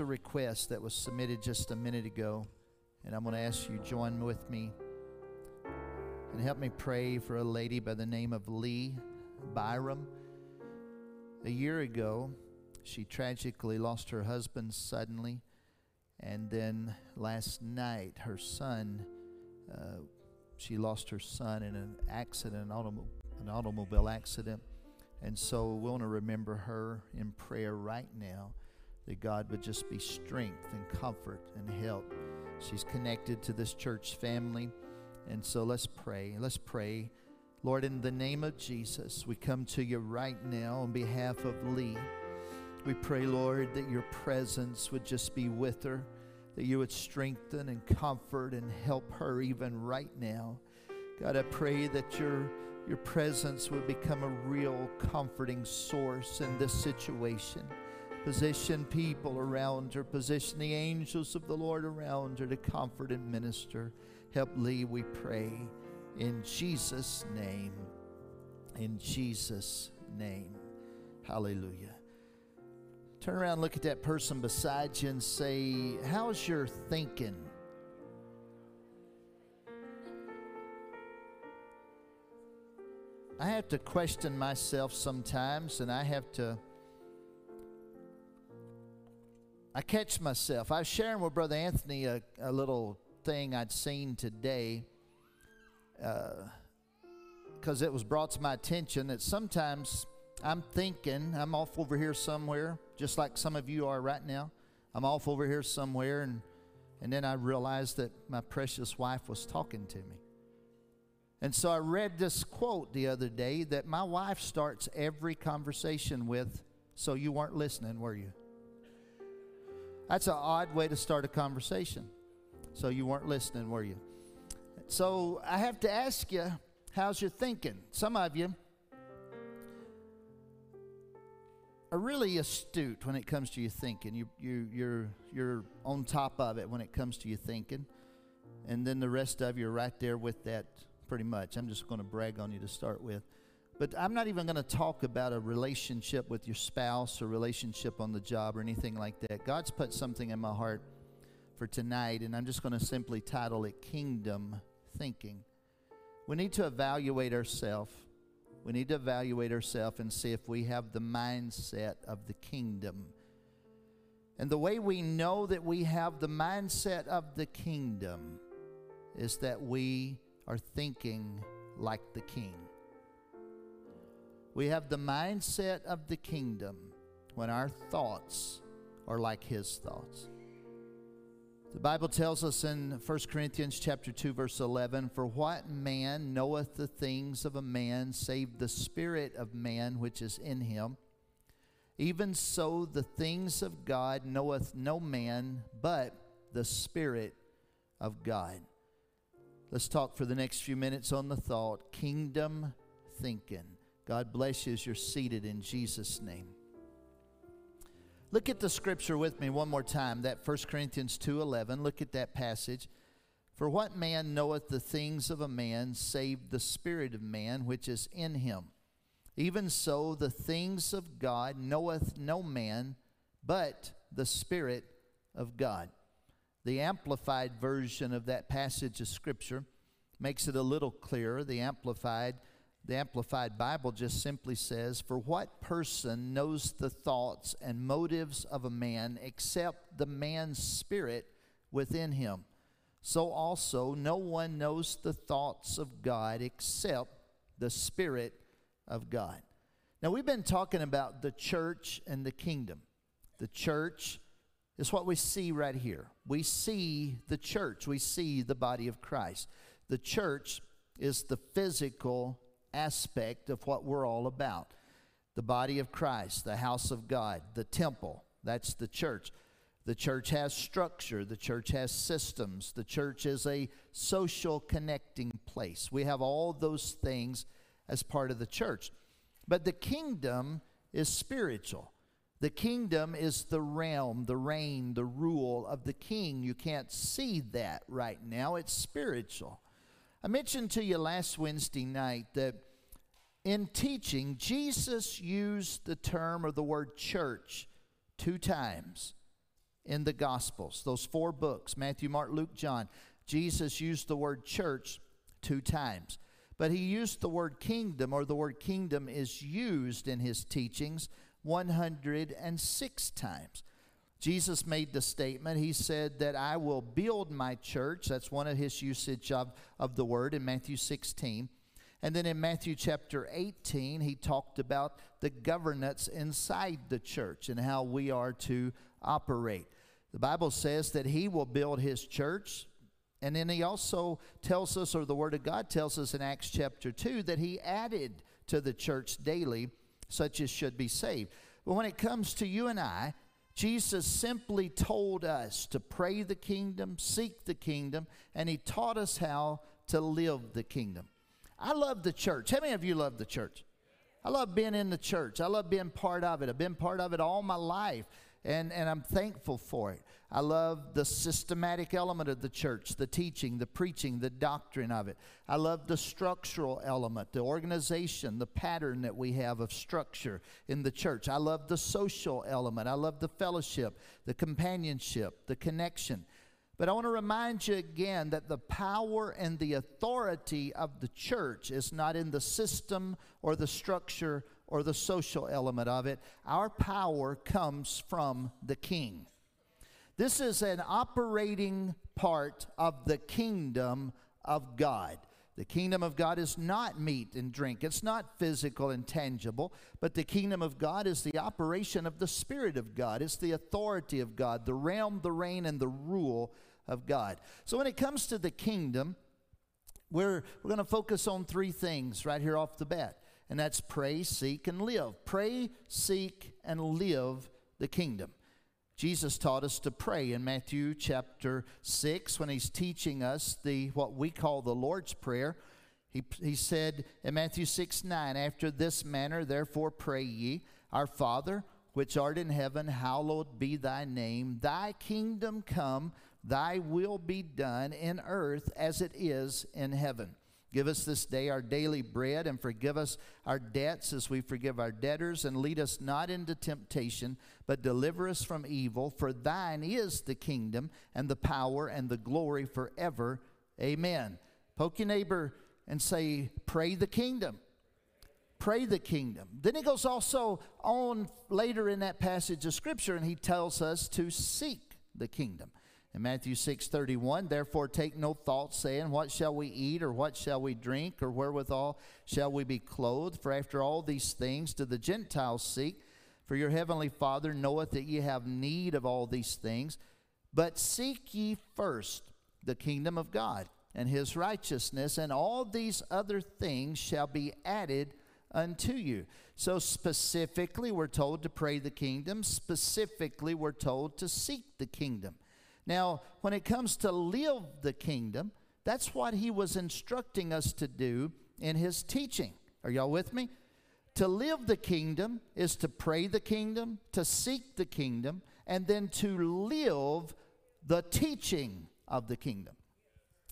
a request that was submitted just a minute ago, and I'm going to ask you join with me and help me pray for a lady by the name of Lee Byram. A year ago, she tragically lost her husband suddenly, and then last night, her son, uh, she lost her son in an accident, an, automo- an automobile accident. And so we want to remember her in prayer right now that God would just be strength and comfort and help. She's connected to this church family. And so let's pray. Let's pray. Lord, in the name of Jesus, we come to you right now on behalf of Lee. We pray, Lord, that your presence would just be with her, that you would strengthen and comfort and help her even right now. God, I pray that your, your presence would become a real comforting source in this situation. Position people around her, position the angels of the Lord around her to comfort and minister. Help Lee, we pray, in Jesus' name. In Jesus' name. Hallelujah. Turn around, look at that person beside you, and say, How's your thinking? I have to question myself sometimes, and I have to I catch myself. I was sharing with Brother Anthony a, a little thing I'd seen today because uh, it was brought to my attention that sometimes I'm thinking, I'm off over here somewhere, just like some of you are right now. I'm off over here somewhere, and, and then I realized that my precious wife was talking to me. And so I read this quote the other day that my wife starts every conversation with, So you weren't listening, were you? That's an odd way to start a conversation. So you weren't listening, were you? So I have to ask you, how's your thinking? Some of you are really astute when it comes to your thinking. You, you, you're, you're on top of it when it comes to your thinking. And then the rest of you are right there with that pretty much. I'm just going to brag on you to start with. But I'm not even going to talk about a relationship with your spouse or relationship on the job or anything like that. God's put something in my heart for tonight, and I'm just going to simply title it Kingdom Thinking. We need to evaluate ourselves. We need to evaluate ourselves and see if we have the mindset of the kingdom. And the way we know that we have the mindset of the kingdom is that we are thinking like the king. We have the mindset of the kingdom when our thoughts are like his thoughts. The Bible tells us in 1 Corinthians chapter 2 verse 11, "For what man knoweth the things of a man save the spirit of man which is in him? Even so the things of God knoweth no man but the spirit of God." Let's talk for the next few minutes on the thought kingdom thinking. God bless you as you're seated in Jesus' name. Look at the scripture with me one more time, that 1 Corinthians 2:11. Look at that passage. For what man knoweth the things of a man save the spirit of man which is in him? Even so the things of God knoweth no man but the spirit of God. The amplified version of that passage of scripture makes it a little clearer. The amplified the Amplified Bible just simply says, For what person knows the thoughts and motives of a man except the man's spirit within him? So also, no one knows the thoughts of God except the Spirit of God. Now, we've been talking about the church and the kingdom. The church is what we see right here. We see the church, we see the body of Christ. The church is the physical aspect of what we're all about the body of Christ, the house of God, the temple. That's the church. The church has structure, the church has systems, the church is a social connecting place. We have all those things as part of the church. But the kingdom is spiritual. The kingdom is the realm, the reign, the rule of the king. You can't see that right now, it's spiritual. I mentioned to you last Wednesday night that in teaching, Jesus used the term or the word church two times in the Gospels, those four books Matthew, Mark, Luke, John, Jesus used the word church two times. But he used the word kingdom, or the word kingdom is used in his teachings 106 times. Jesus made the statement, he said that I will build my church. That's one of his usage of, of the word in Matthew 16. And then in Matthew chapter 18, he talked about the governance inside the church and how we are to operate. The Bible says that he will build his church. And then he also tells us, or the Word of God tells us in Acts chapter 2, that he added to the church daily such as should be saved. But when it comes to you and I, Jesus simply told us to pray the kingdom, seek the kingdom, and he taught us how to live the kingdom. I love the church. How many of you love the church? I love being in the church. I love being part of it. I've been part of it all my life and, and I'm thankful for it. I love the systematic element of the church, the teaching, the preaching, the doctrine of it. I love the structural element, the organization, the pattern that we have of structure in the church. I love the social element. I love the fellowship, the companionship, the connection. But I want to remind you again that the power and the authority of the church is not in the system or the structure or the social element of it. Our power comes from the king. This is an operating part of the kingdom of God. The kingdom of God is not meat and drink. It's not physical and tangible, but the kingdom of God is the operation of the Spirit of God. It's the authority of God, the realm, the reign, and the rule of God. So when it comes to the kingdom, we're, we're going to focus on three things right here off the bat and that's pray, seek, and live. Pray, seek, and live the kingdom. Jesus taught us to pray in Matthew chapter 6 when he's teaching us the what we call the Lord's Prayer. He, he said in Matthew 6 9, After this manner, therefore pray ye, Our Father, which art in heaven, hallowed be thy name. Thy kingdom come, thy will be done in earth as it is in heaven. Give us this day our daily bread, and forgive us our debts as we forgive our debtors, and lead us not into temptation, but deliver us from evil. For thine is the kingdom, and the power, and the glory forever. Amen. Poke your neighbor and say, Pray the kingdom. Pray the kingdom. Then he goes also on later in that passage of Scripture, and he tells us to seek the kingdom. In Matthew 6 31, therefore take no thought, saying, What shall we eat, or what shall we drink, or wherewithal shall we be clothed? For after all these things do the Gentiles seek. For your heavenly Father knoweth that ye have need of all these things. But seek ye first the kingdom of God and his righteousness, and all these other things shall be added unto you. So, specifically, we're told to pray the kingdom. Specifically, we're told to seek the kingdom. Now, when it comes to live the kingdom, that's what he was instructing us to do in his teaching. Are y'all with me? To live the kingdom is to pray the kingdom, to seek the kingdom, and then to live the teaching of the kingdom.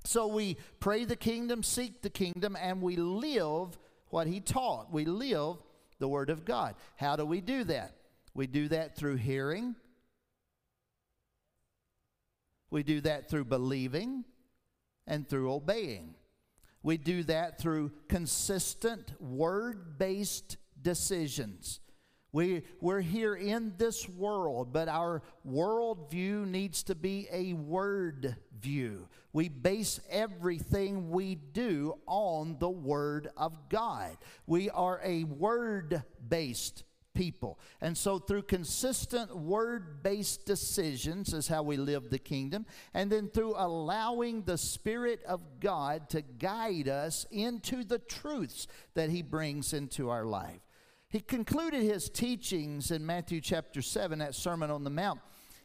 So we pray the kingdom, seek the kingdom, and we live what he taught. We live the word of God. How do we do that? We do that through hearing, we do that through believing and through obeying. We do that through consistent word based decisions. We, we're here in this world, but our worldview needs to be a word view. We base everything we do on the Word of God. We are a word based people. And so, through consistent word based decisions, is how we live the kingdom. And then through allowing the Spirit of God to guide us into the truths that He brings into our life. He concluded his teachings in Matthew chapter 7, that Sermon on the Mount.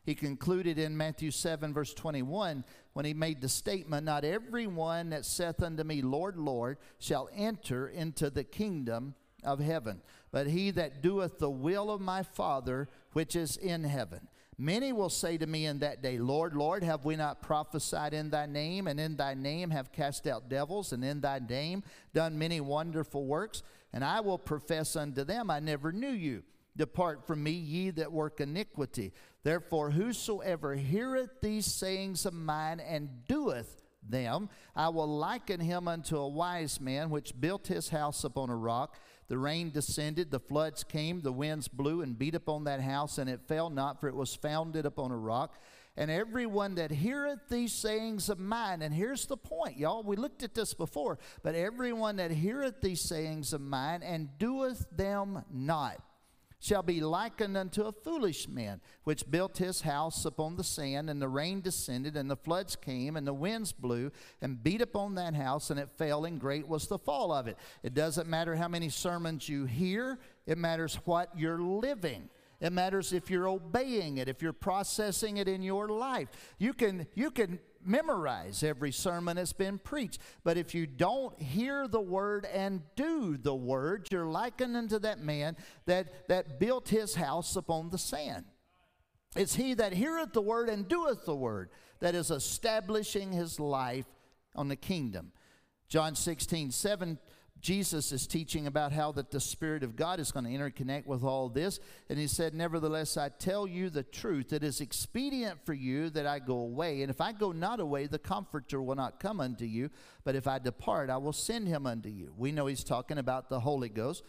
He concluded in Matthew 7, verse 21, when he made the statement, Not everyone that saith unto me, Lord, Lord, shall enter into the kingdom of heaven, but he that doeth the will of my Father which is in heaven. Many will say to me in that day, Lord, Lord, have we not prophesied in thy name, and in thy name have cast out devils, and in thy name done many wonderful works? And I will profess unto them, I never knew you. Depart from me, ye that work iniquity. Therefore, whosoever heareth these sayings of mine and doeth them, I will liken him unto a wise man which built his house upon a rock. The rain descended, the floods came, the winds blew and beat upon that house, and it fell not, for it was founded upon a rock. And everyone that heareth these sayings of mine, and here's the point, y'all, we looked at this before, but everyone that heareth these sayings of mine and doeth them not, shall be likened unto a foolish man, which built his house upon the sand, and the rain descended, and the floods came, and the winds blew, and beat upon that house, and it fell, and great was the fall of it. It doesn't matter how many sermons you hear, it matters what you're living. It matters if you're obeying it, if you're processing it in your life. You can, you can memorize every sermon that's been preached. But if you don't hear the word and do the word, you're likened unto that man that, that built his house upon the sand. It's he that heareth the word and doeth the word that is establishing his life on the kingdom. John 16, 7 Jesus is teaching about how that the Spirit of God is going to interconnect with all this. And he said, Nevertheless, I tell you the truth. It is expedient for you that I go away. And if I go not away, the Comforter will not come unto you. But if I depart, I will send him unto you. We know he's talking about the Holy Ghost.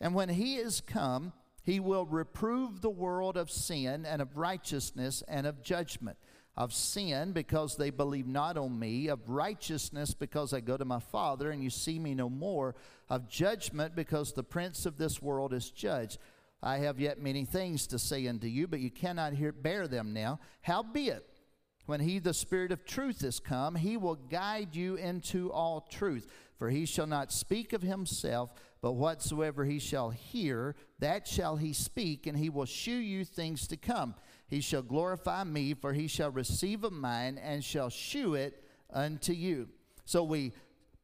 And when he is come, he will reprove the world of sin and of righteousness and of judgment of sin because they believe not on me, of righteousness because I go to my Father and you see me no more, of judgment because the prince of this world is judged. I have yet many things to say unto you, but you cannot hear, bear them now. Howbeit, when he, the Spirit of truth, is come, he will guide you into all truth. For he shall not speak of himself, but whatsoever he shall hear, that shall he speak, and he will shew you things to come. He shall glorify me, for he shall receive of mine and shall shew it unto you. So we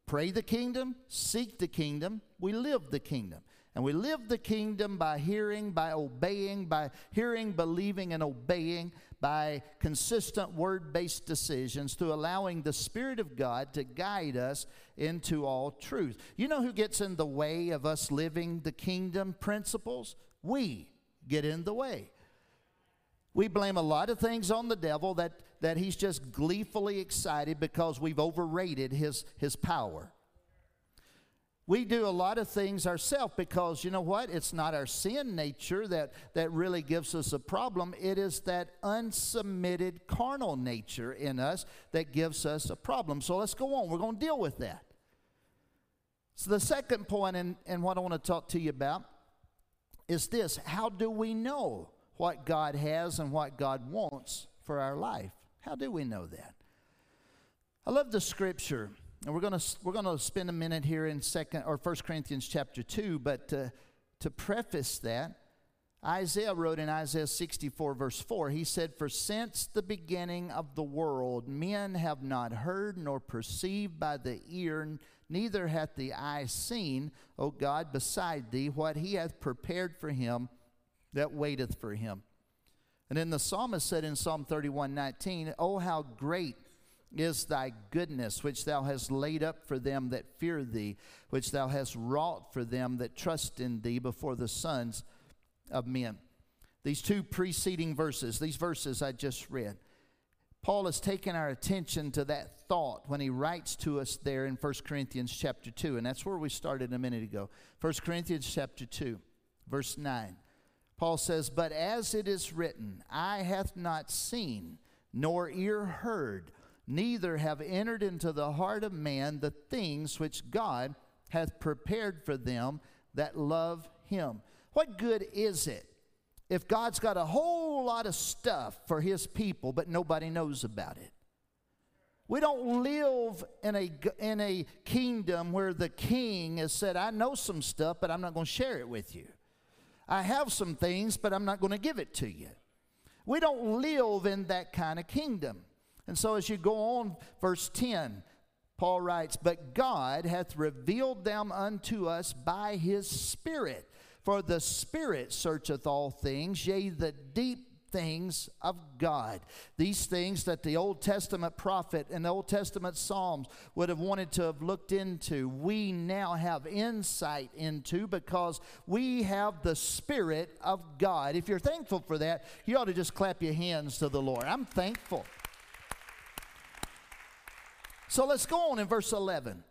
pray the kingdom, seek the kingdom, we live the kingdom. And we live the kingdom by hearing, by obeying, by hearing, believing, and obeying, by consistent word based decisions, to allowing the Spirit of God to guide us into all truth. You know who gets in the way of us living the kingdom principles? We get in the way. We blame a lot of things on the devil that, that he's just gleefully excited because we've overrated his, his power. We do a lot of things ourselves because you know what? It's not our sin nature that, that really gives us a problem. It is that unsubmitted carnal nature in us that gives us a problem. So let's go on. We're going to deal with that. So, the second and in, in what I want to talk to you about is this How do we know what God has and what God wants for our life. How do we know that? I love the scripture, and we're going to we're going to spend a minute here in second or First Corinthians chapter two. But to, to preface that, Isaiah wrote in Isaiah 64 verse 4. He said, "For since the beginning of the world, men have not heard nor perceived by the ear, neither hath the eye seen, O God, beside thee, what He hath prepared for him." That waiteth for him. And then the psalmist said in Psalm 31 19, Oh, how great is thy goodness, which thou hast laid up for them that fear thee, which thou hast wrought for them that trust in thee before the sons of men. These two preceding verses, these verses I just read, Paul has taken our attention to that thought when he writes to us there in 1 Corinthians chapter 2. And that's where we started a minute ago. 1 Corinthians chapter 2, verse 9. Paul says, But as it is written, eye hath not seen, nor ear heard, neither have entered into the heart of man the things which God hath prepared for them that love him. What good is it if God's got a whole lot of stuff for his people, but nobody knows about it? We don't live in a, in a kingdom where the king has said, I know some stuff, but I'm not going to share it with you. I have some things, but I'm not going to give it to you. We don't live in that kind of kingdom. And so as you go on, verse 10, Paul writes, But God hath revealed them unto us by his Spirit. For the Spirit searcheth all things, yea, the deep things of God. These things that the Old Testament prophet and the Old Testament Psalms would have wanted to have looked into, we now have insight into because we have the Spirit of God. If you're thankful for that, you ought to just clap your hands to the Lord. I'm thankful. So let's go on in verse 11.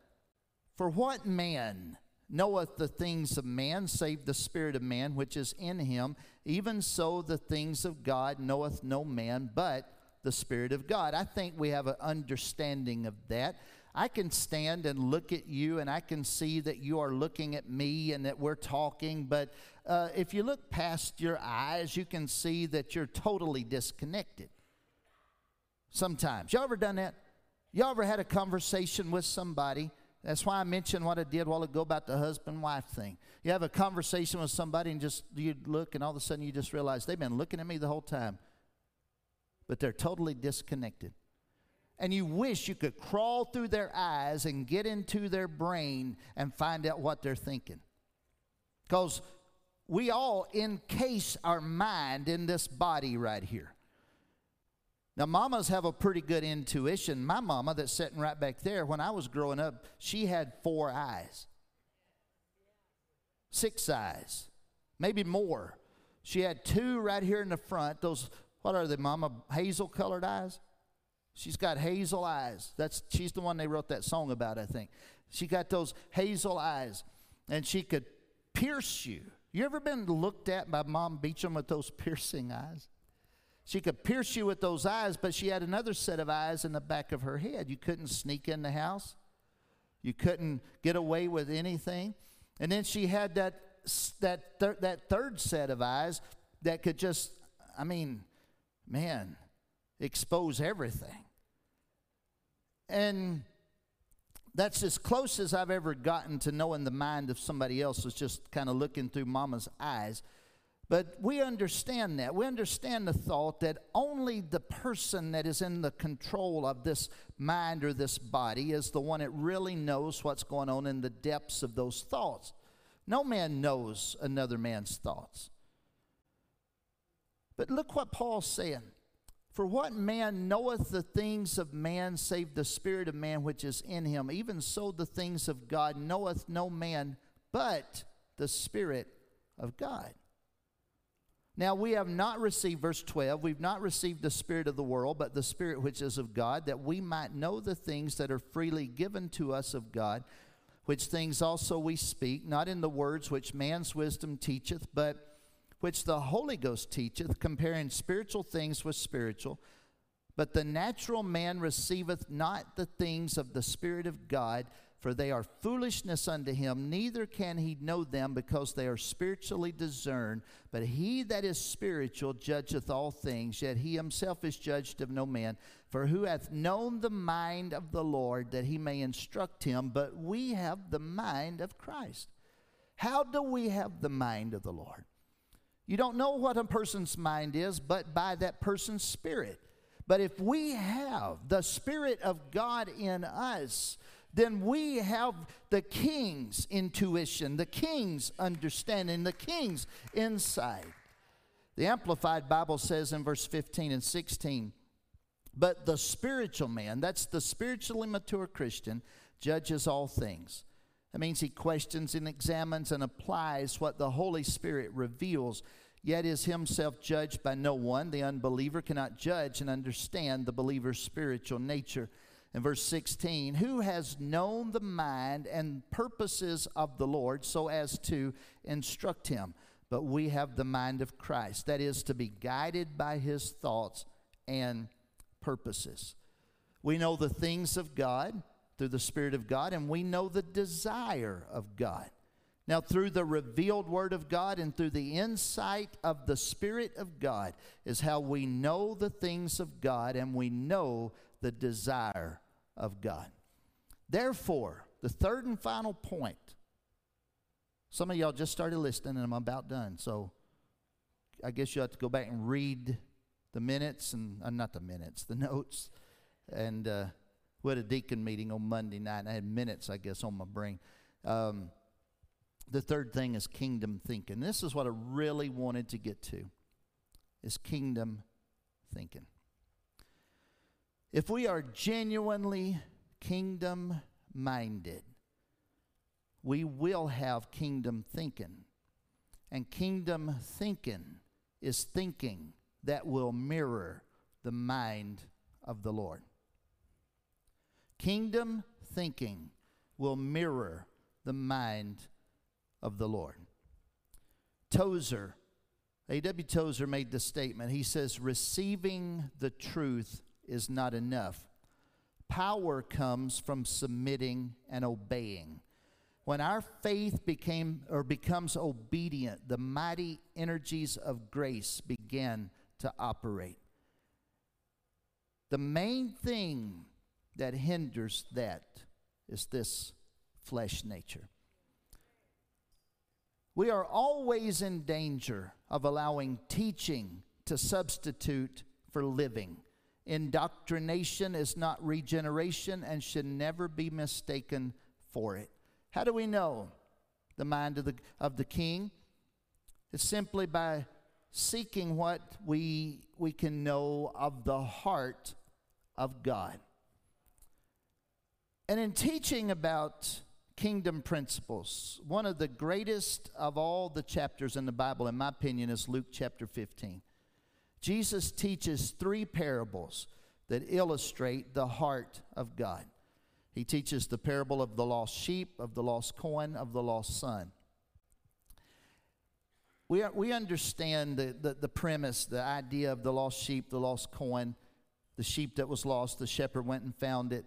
For what man knoweth the things of man, save the Spirit of man which is in him? Even so, the things of God knoweth no man but the Spirit of God. I think we have an understanding of that. I can stand and look at you, and I can see that you are looking at me and that we're talking. But uh, if you look past your eyes, you can see that you're totally disconnected. Sometimes. Y'all ever done that? Y'all ever had a conversation with somebody that's why I mentioned what I did while ago about the husband wife thing. You have a conversation with somebody and just you look, and all of a sudden you just realize they've been looking at me the whole time, but they're totally disconnected. And you wish you could crawl through their eyes and get into their brain and find out what they're thinking. Because we all encase our mind in this body right here. Now, mamas have a pretty good intuition. My mama, that's sitting right back there, when I was growing up, she had four eyes, six eyes, maybe more. She had two right here in the front. Those, what are they, mama? Hazel colored eyes? She's got hazel eyes. That's she's the one they wrote that song about, I think. She got those hazel eyes, and she could pierce you. You ever been looked at by Mom Beecham with those piercing eyes? She could pierce you with those eyes, but she had another set of eyes in the back of her head. You couldn't sneak in the house. You couldn't get away with anything. And then she had that that thir- that third set of eyes that could just I mean, man, expose everything. And that's as close as I've ever gotten to knowing the mind of somebody else was just kind of looking through mama's eyes. But we understand that. We understand the thought that only the person that is in the control of this mind or this body is the one that really knows what's going on in the depths of those thoughts. No man knows another man's thoughts. But look what Paul's saying. For what man knoweth the things of man save the Spirit of man which is in him? Even so, the things of God knoweth no man but the Spirit of God. Now we have not received, verse 12, we've not received the Spirit of the world, but the Spirit which is of God, that we might know the things that are freely given to us of God, which things also we speak, not in the words which man's wisdom teacheth, but which the Holy Ghost teacheth, comparing spiritual things with spiritual. But the natural man receiveth not the things of the Spirit of God for they are foolishness unto him, neither can he know them because they are spiritually discerned. But he that is spiritual judgeth all things, yet he himself is judged of no man. For who hath known the mind of the Lord that he may instruct him? But we have the mind of Christ. How do we have the mind of the Lord? You don't know what a person's mind is, but by that person's spirit. But if we have the Spirit of God in us, then we have the king's intuition, the king's understanding, the king's insight. The Amplified Bible says in verse 15 and 16, but the spiritual man, that's the spiritually mature Christian, judges all things. That means he questions and examines and applies what the Holy Spirit reveals, yet is himself judged by no one. The unbeliever cannot judge and understand the believer's spiritual nature in verse 16, who has known the mind and purposes of the Lord so as to instruct him? But we have the mind of Christ, that is, to be guided by his thoughts and purposes. We know the things of God through the Spirit of God, and we know the desire of God. Now, through the revealed Word of God and through the insight of the Spirit of God, is how we know the things of God and we know the desire of God. Therefore, the third and final point. Some of y'all just started listening and I'm about done. So I guess you have to go back and read the minutes and uh, not the minutes, the notes. And uh, we had a deacon meeting on Monday night. And I had minutes, I guess, on my brain. Um, the third thing is kingdom thinking. This is what I really wanted to get to. is kingdom thinking. If we are genuinely kingdom minded, we will have kingdom thinking. And kingdom thinking is thinking that will mirror the mind of the Lord. Kingdom thinking will mirror the mind of the Lord. Tozer, A.W. Tozer made the statement. He says, Receiving the truth is not enough. Power comes from submitting and obeying. When our faith became or becomes obedient, the mighty energies of grace begin to operate. The main thing that hinders that is this flesh nature. We are always in danger of allowing teaching to substitute for living. Indoctrination is not regeneration and should never be mistaken for it. How do we know the mind of the, of the king? It's simply by seeking what we, we can know of the heart of God. And in teaching about kingdom principles, one of the greatest of all the chapters in the Bible, in my opinion, is Luke chapter 15. Jesus teaches three parables that illustrate the heart of God. He teaches the parable of the lost sheep, of the lost coin, of the lost son. We, are, we understand the, the, the premise, the idea of the lost sheep, the lost coin, the sheep that was lost. The shepherd went and found it.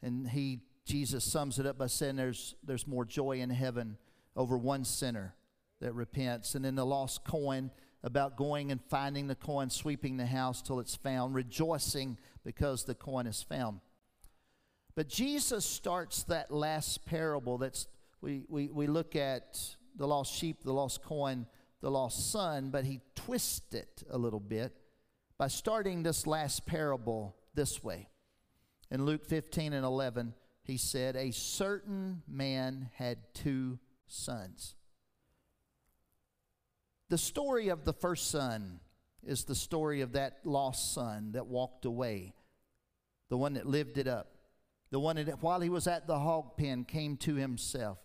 And he, Jesus sums it up by saying there's, there's more joy in heaven over one sinner that repents. And then the lost coin, about going and finding the coin, sweeping the house till it's found, rejoicing because the coin is found. But Jesus starts that last parable that's we, we, we look at the lost sheep, the lost coin, the lost son, but he twists it a little bit by starting this last parable this way. In Luke 15 and 11, he said, A certain man had two sons. The story of the first son is the story of that lost son that walked away, the one that lived it up, the one that, while he was at the hog pen, came to himself.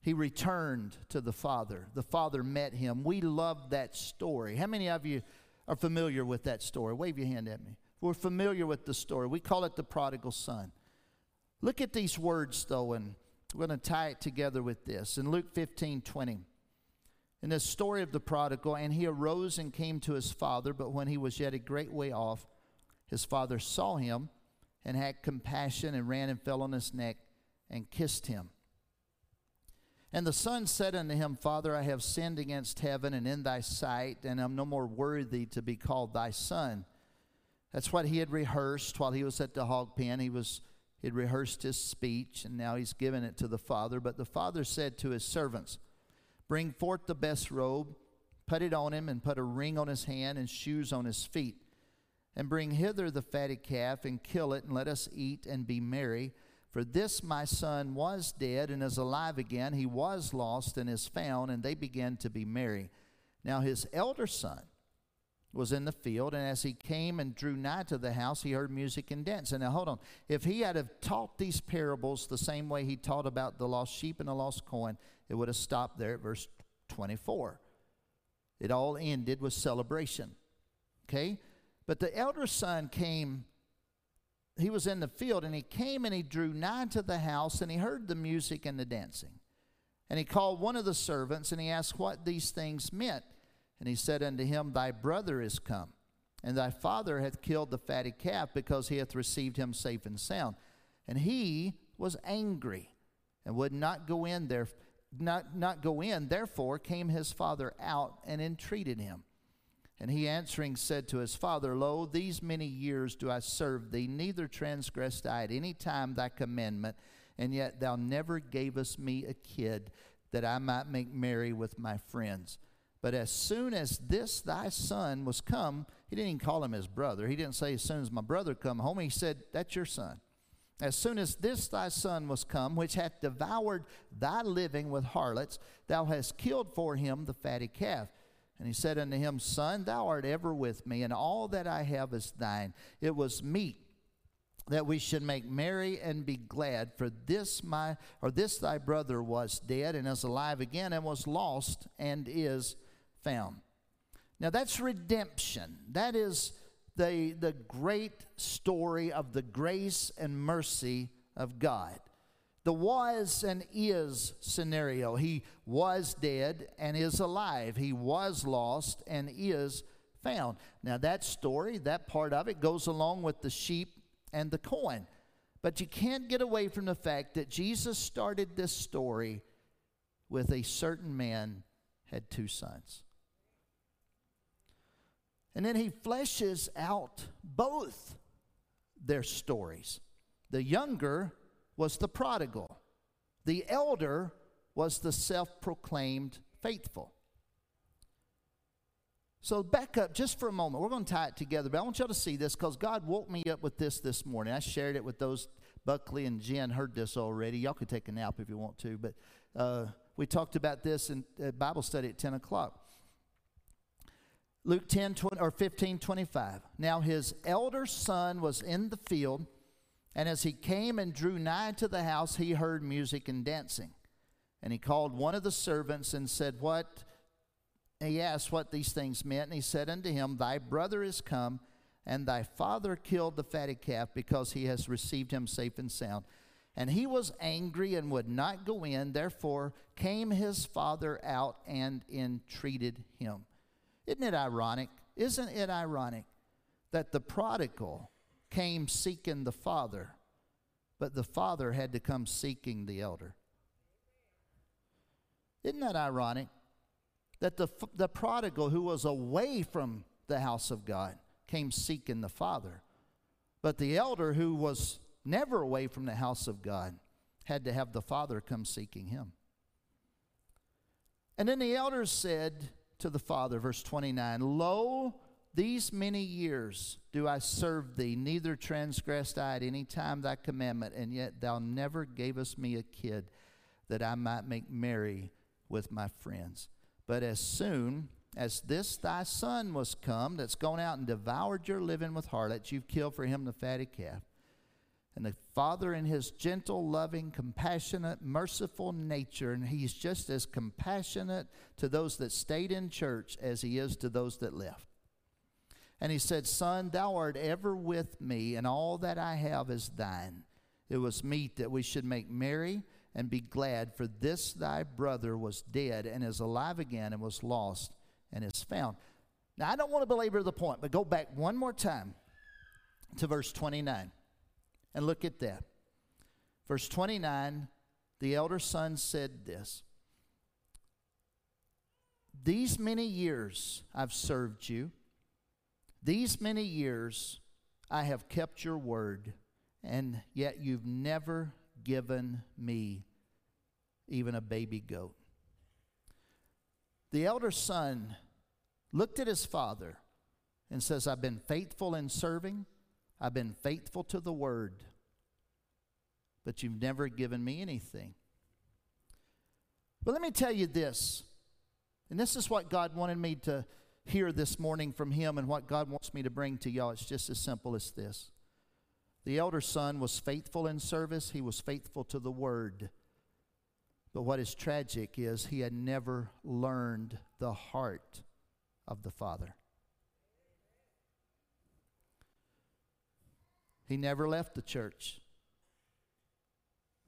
He returned to the Father. The Father met him. We love that story. How many of you are familiar with that story? Wave your hand at me. We're familiar with the story. We call it the prodigal son. Look at these words, though, and we're going to tie it together with this. In Luke 15 20, in the story of the prodigal, and he arose and came to his father, but when he was yet a great way off, his father saw him and had compassion and ran and fell on his neck and kissed him. And the son said unto him, Father, I have sinned against heaven and in thy sight, and am no more worthy to be called thy son. That's what he had rehearsed while he was at the hog pen. He was he had rehearsed his speech, and now he's given it to the father. But the father said to his servants, Bring forth the best robe, put it on him, and put a ring on his hand and shoes on his feet. And bring hither the fatted calf, and kill it, and let us eat and be merry. For this my son was dead and is alive again. He was lost and is found, and they began to be merry. Now his elder son was in the field, and as he came and drew nigh to the house, he heard music and dance. And now hold on. If he had have taught these parables the same way he taught about the lost sheep and the lost coin, it would have stopped there at verse 24. It all ended with celebration. Okay? But the elder son came he was in the field and he came and he drew nigh to the house and he heard the music and the dancing. And he called one of the servants and he asked what these things meant. And he said unto him, Thy brother is come, and thy father hath killed the fatty calf because he hath received him safe and sound. And he was angry and would not go in there, not, not go in. Therefore came his father out and entreated him. And he answering said to his father, Lo, these many years do I serve thee, neither transgressed I at any time thy commandment, and yet thou never gavest me a kid that I might make merry with my friends. But as soon as this thy son was come, he didn't even call him his brother. He didn't say, As soon as my brother come home, he said, That's your son. As soon as this thy son was come, which hath devoured thy living with harlots, thou hast killed for him the fatty calf. And he said unto him, Son, thou art ever with me, and all that I have is thine. It was meet that we should make merry and be glad, for this my or this thy brother was dead and is alive again, and was lost and is found. Now that's redemption. That is the, the great story of the grace and mercy of God. The was and is scenario. He was dead and is alive. He was lost and is found. Now, that story, that part of it, goes along with the sheep and the coin. But you can't get away from the fact that Jesus started this story with a certain man had two sons. And then he fleshes out both their stories. The younger was the prodigal, the elder was the self proclaimed faithful. So, back up just for a moment. We're going to tie it together, but I want y'all to see this because God woke me up with this this morning. I shared it with those, Buckley and Jen heard this already. Y'all could take a nap if you want to, but uh, we talked about this in Bible study at 10 o'clock. Luke 10 20, or 15 25. Now his elder son was in the field, and as he came and drew nigh to the house, he heard music and dancing. And he called one of the servants and said, What? He asked what these things meant, and he said unto him, Thy brother is come, and thy father killed the fatted calf because he has received him safe and sound. And he was angry and would not go in. Therefore came his father out and entreated him. Isn't it ironic? Isn't it ironic that the prodigal came seeking the father, but the father had to come seeking the elder? Isn't that ironic? That the, the prodigal who was away from the house of God came seeking the father, but the elder who was never away from the house of God had to have the father come seeking him. And then the elders said, to the Father. Verse 29 Lo, these many years do I serve thee, neither transgressed I at any time thy commandment, and yet thou never gavest me a kid that I might make merry with my friends. But as soon as this thy son was come, that's gone out and devoured your living with harlots, you've killed for him the fatty calf. And the Father, in his gentle, loving, compassionate, merciful nature, and he's just as compassionate to those that stayed in church as he is to those that left. And he said, Son, thou art ever with me, and all that I have is thine. It was meet that we should make merry and be glad, for this thy brother was dead and is alive again, and was lost and is found. Now, I don't want to belabor the point, but go back one more time to verse 29. And look at that. Verse 29 the elder son said this These many years I've served you, these many years I have kept your word, and yet you've never given me even a baby goat. The elder son looked at his father and says, I've been faithful in serving. I've been faithful to the word, but you've never given me anything. But let me tell you this, and this is what God wanted me to hear this morning from Him, and what God wants me to bring to y'all. It's just as simple as this. The elder son was faithful in service, he was faithful to the word. But what is tragic is he had never learned the heart of the Father. He never left the church.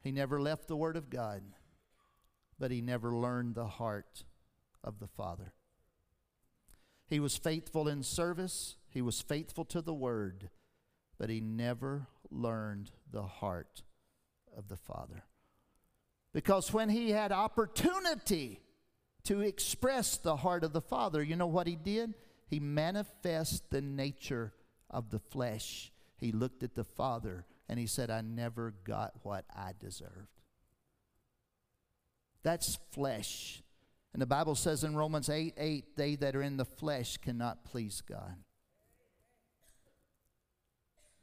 He never left the Word of God, but he never learned the heart of the Father. He was faithful in service, he was faithful to the Word, but he never learned the heart of the Father. Because when he had opportunity to express the heart of the Father, you know what he did? He manifest the nature of the flesh he looked at the Father and he said, I never got what I deserved. That's flesh. And the Bible says in Romans 8 8, they that are in the flesh cannot please God.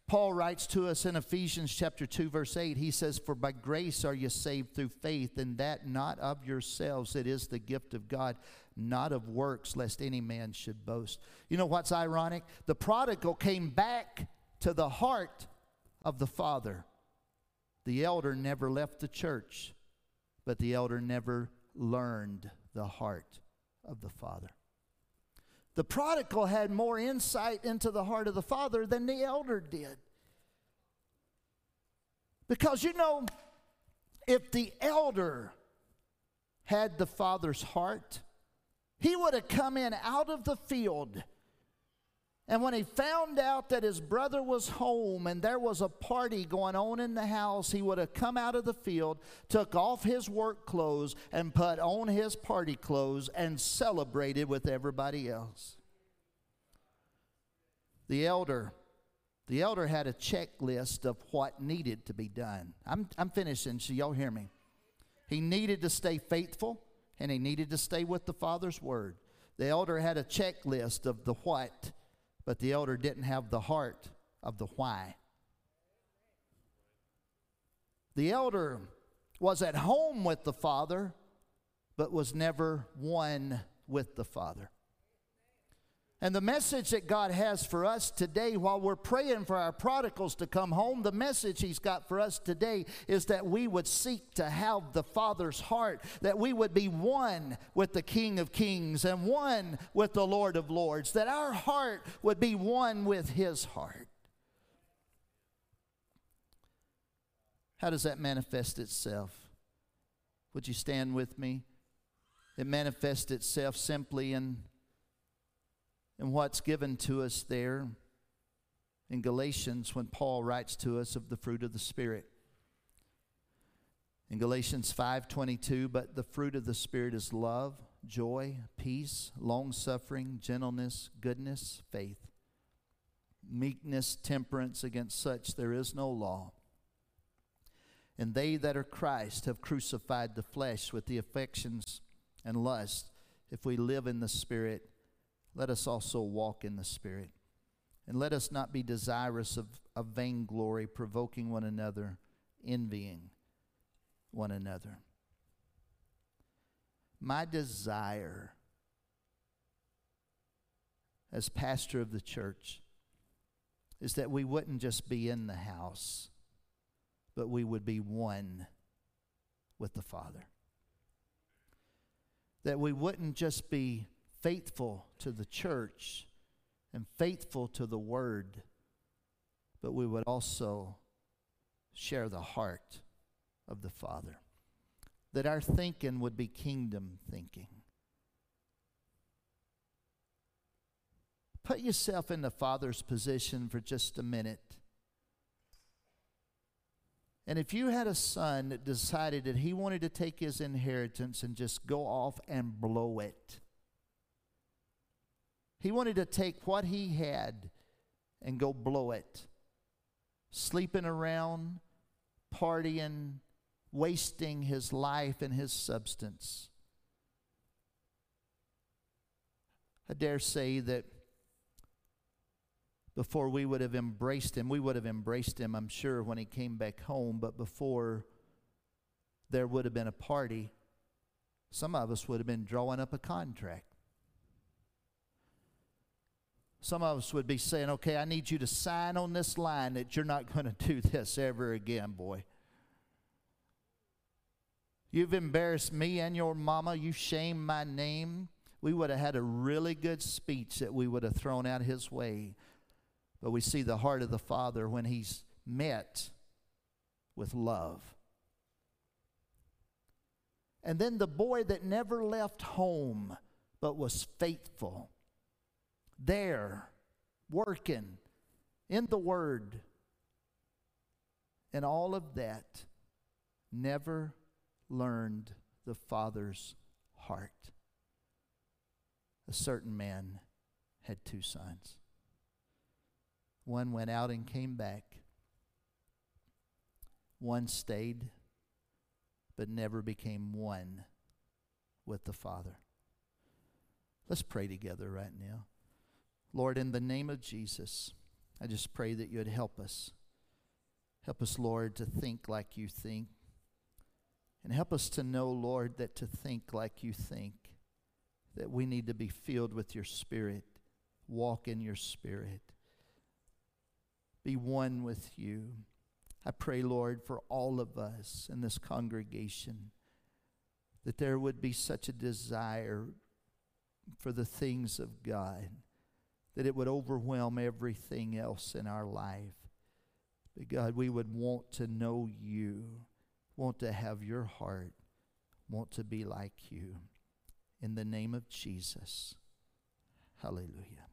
Paul writes to us in Ephesians chapter 2 verse 8 he says for by grace are you saved through faith and that not of yourselves it is the gift of God not of works lest any man should boast. You know what's ironic? The prodigal came back to the heart of the father. The elder never left the church, but the elder never learned the heart of the father. The prodigal had more insight into the heart of the father than the elder did. Because you know, if the elder had the father's heart, he would have come in out of the field and when he found out that his brother was home and there was a party going on in the house, he would have come out of the field, took off his work clothes, and put on his party clothes and celebrated with everybody else. The elder, the elder had a checklist of what needed to be done. I'm, I'm finishing, so y'all hear me. He needed to stay faithful and he needed to stay with the Father's word. The elder had a checklist of the what but the elder didn't have the heart of the why. The elder was at home with the Father, but was never one with the Father. And the message that God has for us today, while we're praying for our prodigals to come home, the message He's got for us today is that we would seek to have the Father's heart, that we would be one with the King of Kings and one with the Lord of Lords, that our heart would be one with His heart. How does that manifest itself? Would you stand with me? It manifests itself simply in and what's given to us there in Galatians when Paul writes to us of the fruit of the Spirit. In Galatians 5:22, but the fruit of the Spirit is love, joy, peace, long-suffering, gentleness, goodness, faith, meekness, temperance, against such there is no law. And they that are Christ have crucified the flesh with the affections and lust. If we live in the Spirit, let us also walk in the Spirit. And let us not be desirous of, of vainglory, provoking one another, envying one another. My desire as pastor of the church is that we wouldn't just be in the house, but we would be one with the Father. That we wouldn't just be faithful to the church and faithful to the word, but we would also share the heart of the Father. That our thinking would be kingdom thinking. Put yourself in the Father's position for just a minute. And if you had a son that decided that he wanted to take his inheritance and just go off and blow it, he wanted to take what he had and go blow it. Sleeping around, partying, wasting his life and his substance. I dare say that before we would have embraced him, we would have embraced him, I'm sure, when he came back home, but before there would have been a party, some of us would have been drawing up a contract. Some of us would be saying, okay, I need you to sign on this line that you're not going to do this ever again, boy. You've embarrassed me and your mama. You shamed my name. We would have had a really good speech that we would have thrown out his way. But we see the heart of the Father when he's met with love. And then the boy that never left home but was faithful there, working in the Word. And all of that never learned the Father's heart. A certain man had two sons. One went out and came back. One stayed, but never became one with the Father. Let's pray together right now. Lord, in the name of Jesus, I just pray that you'd help us. Help us, Lord, to think like you think. And help us to know, Lord, that to think like you think, that we need to be filled with your Spirit, walk in your Spirit, be one with you. I pray, Lord, for all of us in this congregation that there would be such a desire for the things of God that it would overwhelm everything else in our life. But God, we would want to know you, want to have your heart, want to be like you. In the name of Jesus. Hallelujah.